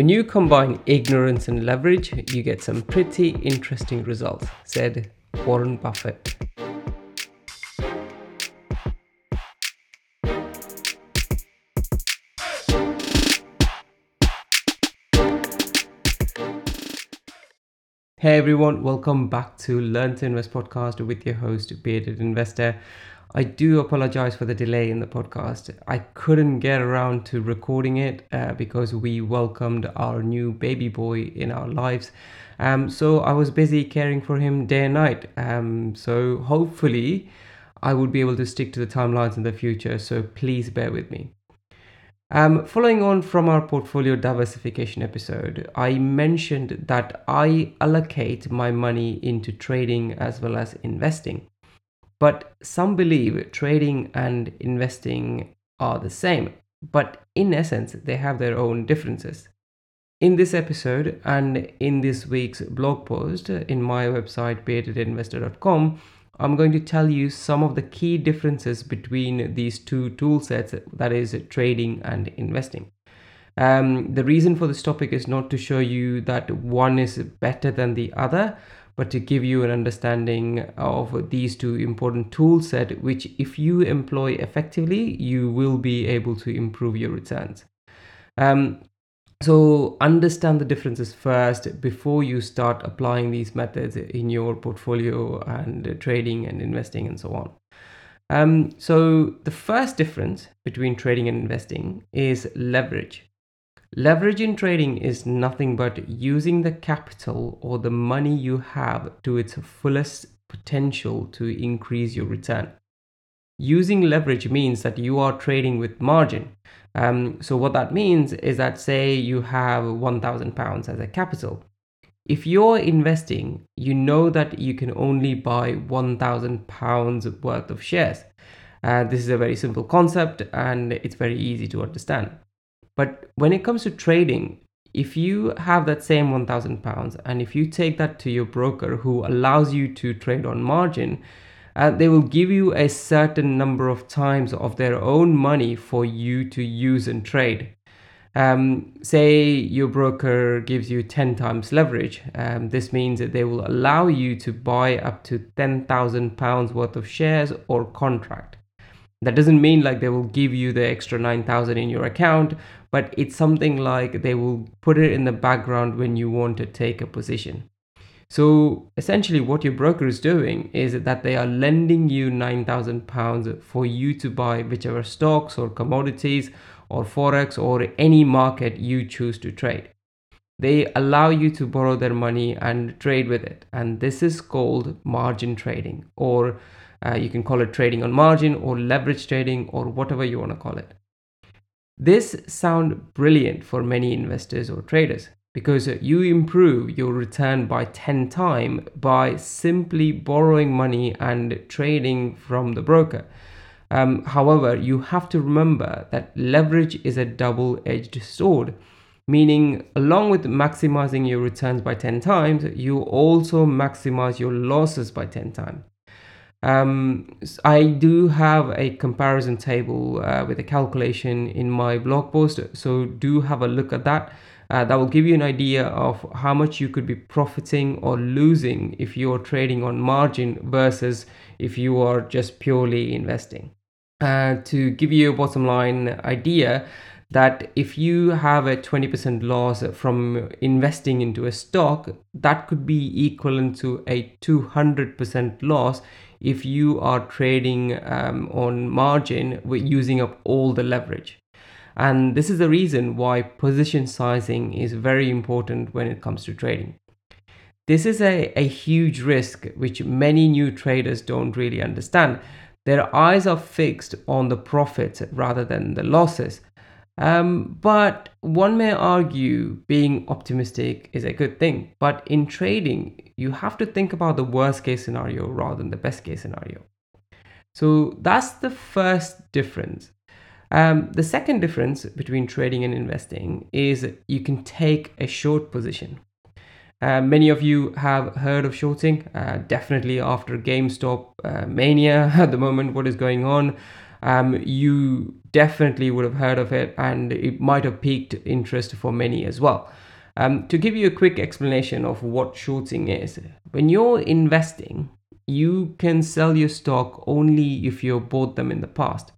When you combine ignorance and leverage, you get some pretty interesting results, said Warren Buffett. Hey everyone, welcome back to Learn to Invest podcast with your host, Bearded Investor. I do apologize for the delay in the podcast. I couldn't get around to recording it uh, because we welcomed our new baby boy in our lives. Um, so I was busy caring for him day and night. Um, so hopefully, I would be able to stick to the timelines in the future. So please bear with me. Um, following on from our portfolio diversification episode, I mentioned that I allocate my money into trading as well as investing. But some believe trading and investing are the same, but in essence, they have their own differences. In this episode and in this week's blog post in my website, beardedinvestor.com, I'm going to tell you some of the key differences between these two tool sets that is, trading and investing. Um, the reason for this topic is not to show you that one is better than the other, but to give you an understanding of these two important tool set which if you employ effectively you will be able to improve your returns. Um, so understand the differences first before you start applying these methods in your portfolio and trading and investing and so on. Um, so the first difference between trading and investing is leverage Leverage in trading is nothing but using the capital or the money you have to its fullest potential to increase your return. Using leverage means that you are trading with margin. Um, so, what that means is that, say, you have 1,000 pounds as a capital. If you're investing, you know that you can only buy 1,000 pounds worth of shares. Uh, this is a very simple concept and it's very easy to understand. But when it comes to trading, if you have that same 1000 pounds and if you take that to your broker who allows you to trade on margin, uh, they will give you a certain number of times of their own money for you to use and trade. Um, say your broker gives you 10 times leverage. Um, this means that they will allow you to buy up to 10,000 pounds worth of shares or contract. That doesn't mean like they will give you the extra 9,000 in your account, but it's something like they will put it in the background when you want to take a position. So essentially, what your broker is doing is that they are lending you 9,000 pounds for you to buy whichever stocks or commodities or forex or any market you choose to trade. They allow you to borrow their money and trade with it, and this is called margin trading or uh, you can call it trading on margin or leverage trading or whatever you want to call it. This sound brilliant for many investors or traders because you improve your return by 10 times by simply borrowing money and trading from the broker. Um, however, you have to remember that leverage is a double edged sword, meaning, along with maximizing your returns by 10 times, you also maximize your losses by 10 times. Um, I do have a comparison table uh, with a calculation in my blog post, so do have a look at that. Uh, that will give you an idea of how much you could be profiting or losing if you're trading on margin versus if you are just purely investing. Uh, to give you a bottom line idea, that if you have a 20% loss from investing into a stock, that could be equivalent to a 200% loss if you are trading um, on margin with using up all the leverage. And this is the reason why position sizing is very important when it comes to trading. This is a, a huge risk which many new traders don't really understand. Their eyes are fixed on the profits rather than the losses. Um, but one may argue being optimistic is a good thing. But in trading, you have to think about the worst case scenario rather than the best case scenario. So that's the first difference. Um, the second difference between trading and investing is you can take a short position. Uh, many of you have heard of shorting, uh, definitely after GameStop uh, mania at the moment, what is going on. Um, you definitely would have heard of it and it might have piqued interest for many as well. Um, to give you a quick explanation of what shorting is, when you're investing, you can sell your stock only if you bought them in the past.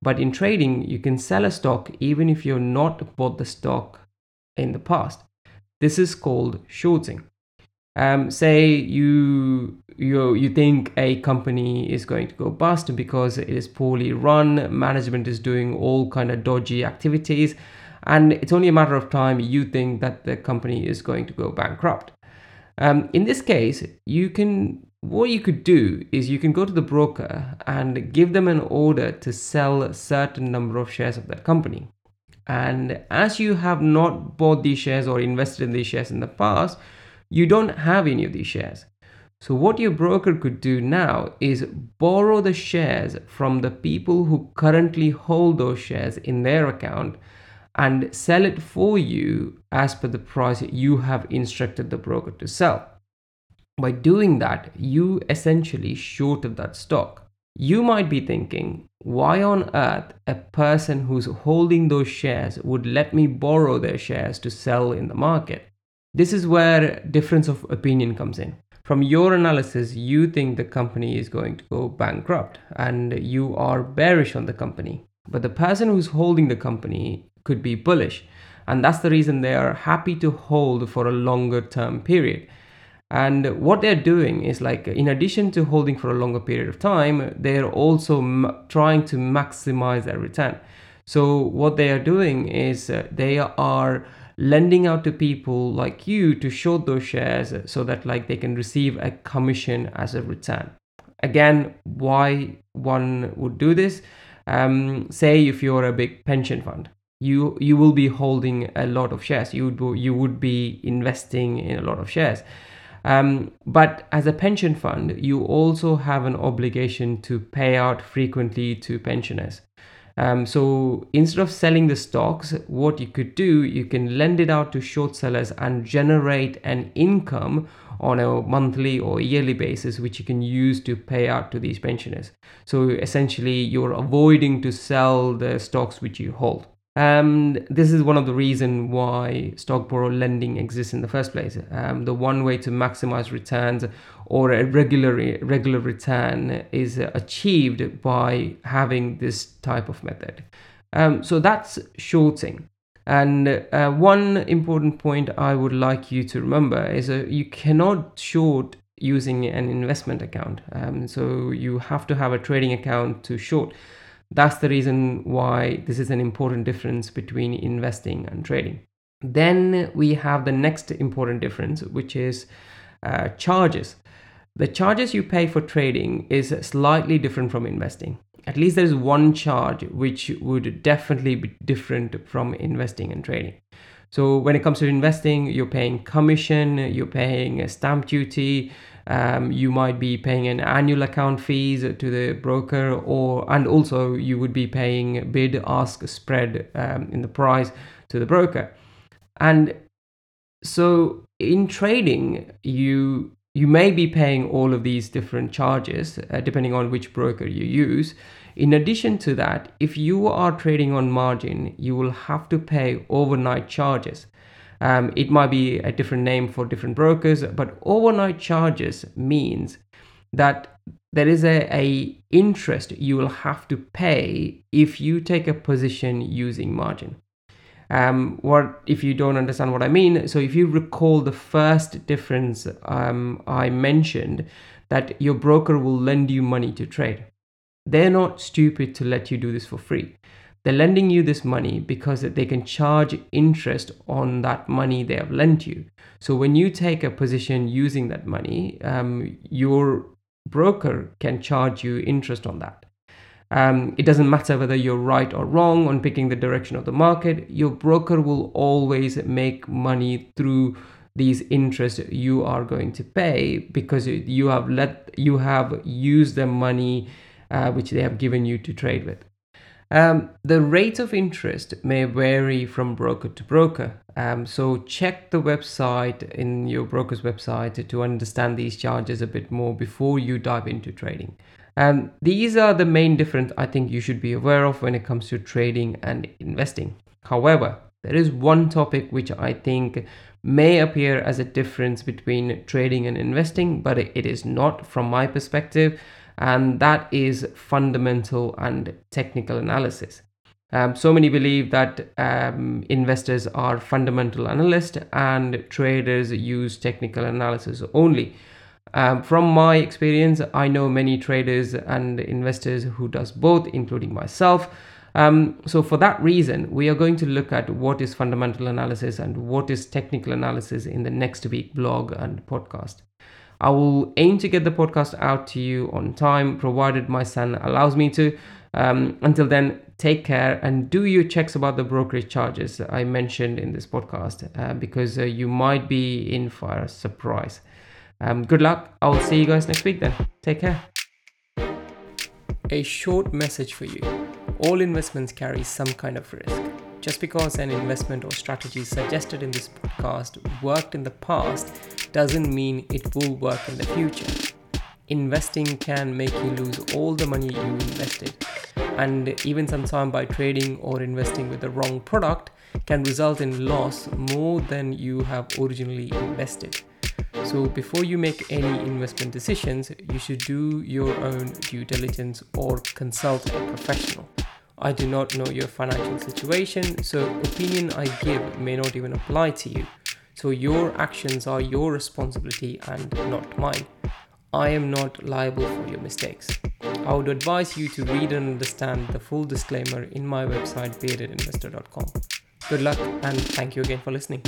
But in trading, you can sell a stock even if you're not bought the stock in the past. This is called shorting. Um, say you you you think a company is going to go bust because it is poorly run, management is doing all kind of dodgy activities, and it's only a matter of time you think that the company is going to go bankrupt. Um, in this case, you can what you could do is you can go to the broker and give them an order to sell a certain number of shares of that company. And as you have not bought these shares or invested in these shares in the past, you don't have any of these shares. So, what your broker could do now is borrow the shares from the people who currently hold those shares in their account and sell it for you as per the price you have instructed the broker to sell. By doing that, you essentially shorted that stock. You might be thinking, why on earth a person who's holding those shares would let me borrow their shares to sell in the market? This is where difference of opinion comes in. From your analysis, you think the company is going to go bankrupt and you are bearish on the company. But the person who's holding the company could be bullish. And that's the reason they are happy to hold for a longer term period. And what they're doing is like, in addition to holding for a longer period of time, they're also m- trying to maximize their return. So, what they are doing is uh, they are lending out to people like you to short those shares so that like they can receive a commission as a return. Again why one would do this? Um, say if you're a big pension fund you you will be holding a lot of shares. You would you would be investing in a lot of shares. Um, but as a pension fund you also have an obligation to pay out frequently to pensioners um, so instead of selling the stocks, what you could do, you can lend it out to short sellers and generate an income on a monthly or yearly basis, which you can use to pay out to these pensioners. So essentially, you're avoiding to sell the stocks which you hold. Um, this is one of the reasons why stock borrow lending exists in the first place. Um, the one way to maximize returns or a regular regular return is achieved by having this type of method. Um, so that's shorting. And uh, one important point I would like you to remember is uh, you cannot short using an investment account. Um, so you have to have a trading account to short. That's the reason why this is an important difference between investing and trading. Then we have the next important difference, which is uh, charges. The charges you pay for trading is slightly different from investing. At least there is one charge which would definitely be different from investing and trading. So when it comes to investing, you're paying commission, you're paying stamp duty, um, you might be paying an annual account fees to the broker or and also you would be paying bid ask spread um, in the price to the broker. And so in trading you you may be paying all of these different charges uh, depending on which broker you use. In addition to that if you are trading on margin you will have to pay overnight charges um, it might be a different name for different brokers, but overnight charges means that there is a, a interest you will have to pay if you take a position using margin. Um, what if you don't understand what I mean? So if you recall the first difference um, I mentioned, that your broker will lend you money to trade. They're not stupid to let you do this for free. They're lending you this money because they can charge interest on that money they have lent you. So when you take a position using that money, um, your broker can charge you interest on that. Um, it doesn't matter whether you're right or wrong on picking the direction of the market. Your broker will always make money through these interests you are going to pay because you have let you have used the money uh, which they have given you to trade with. Um, the rate of interest may vary from broker to broker. Um, so check the website in your broker's website to understand these charges a bit more before you dive into trading. Um, these are the main difference I think you should be aware of when it comes to trading and investing. However, there is one topic which I think may appear as a difference between trading and investing, but it is not from my perspective, and that is fundamental and technical analysis. Um, so many believe that um, investors are fundamental analysts and traders use technical analysis only. Um, from my experience, I know many traders and investors who does both, including myself. Um, so for that reason, we are going to look at what is fundamental analysis and what is technical analysis in the next week blog and podcast. I will aim to get the podcast out to you on time, provided my son allows me to. Um, until then, take care and do your checks about the brokerage charges I mentioned in this podcast uh, because uh, you might be in for a surprise. Um, good luck. I'll see you guys next week then. Take care. A short message for you. All investments carry some kind of risk. Just because an investment or strategy suggested in this podcast worked in the past doesn't mean it will work in the future. Investing can make you lose all the money you invested, and even sometimes by trading or investing with the wrong product can result in loss more than you have originally invested. So, before you make any investment decisions, you should do your own due diligence or consult a professional. I do not know your financial situation, so opinion I give may not even apply to you. So your actions are your responsibility and not mine. I am not liable for your mistakes. I would advise you to read and understand the full disclaimer in my website beardedinvestor.com. Good luck and thank you again for listening.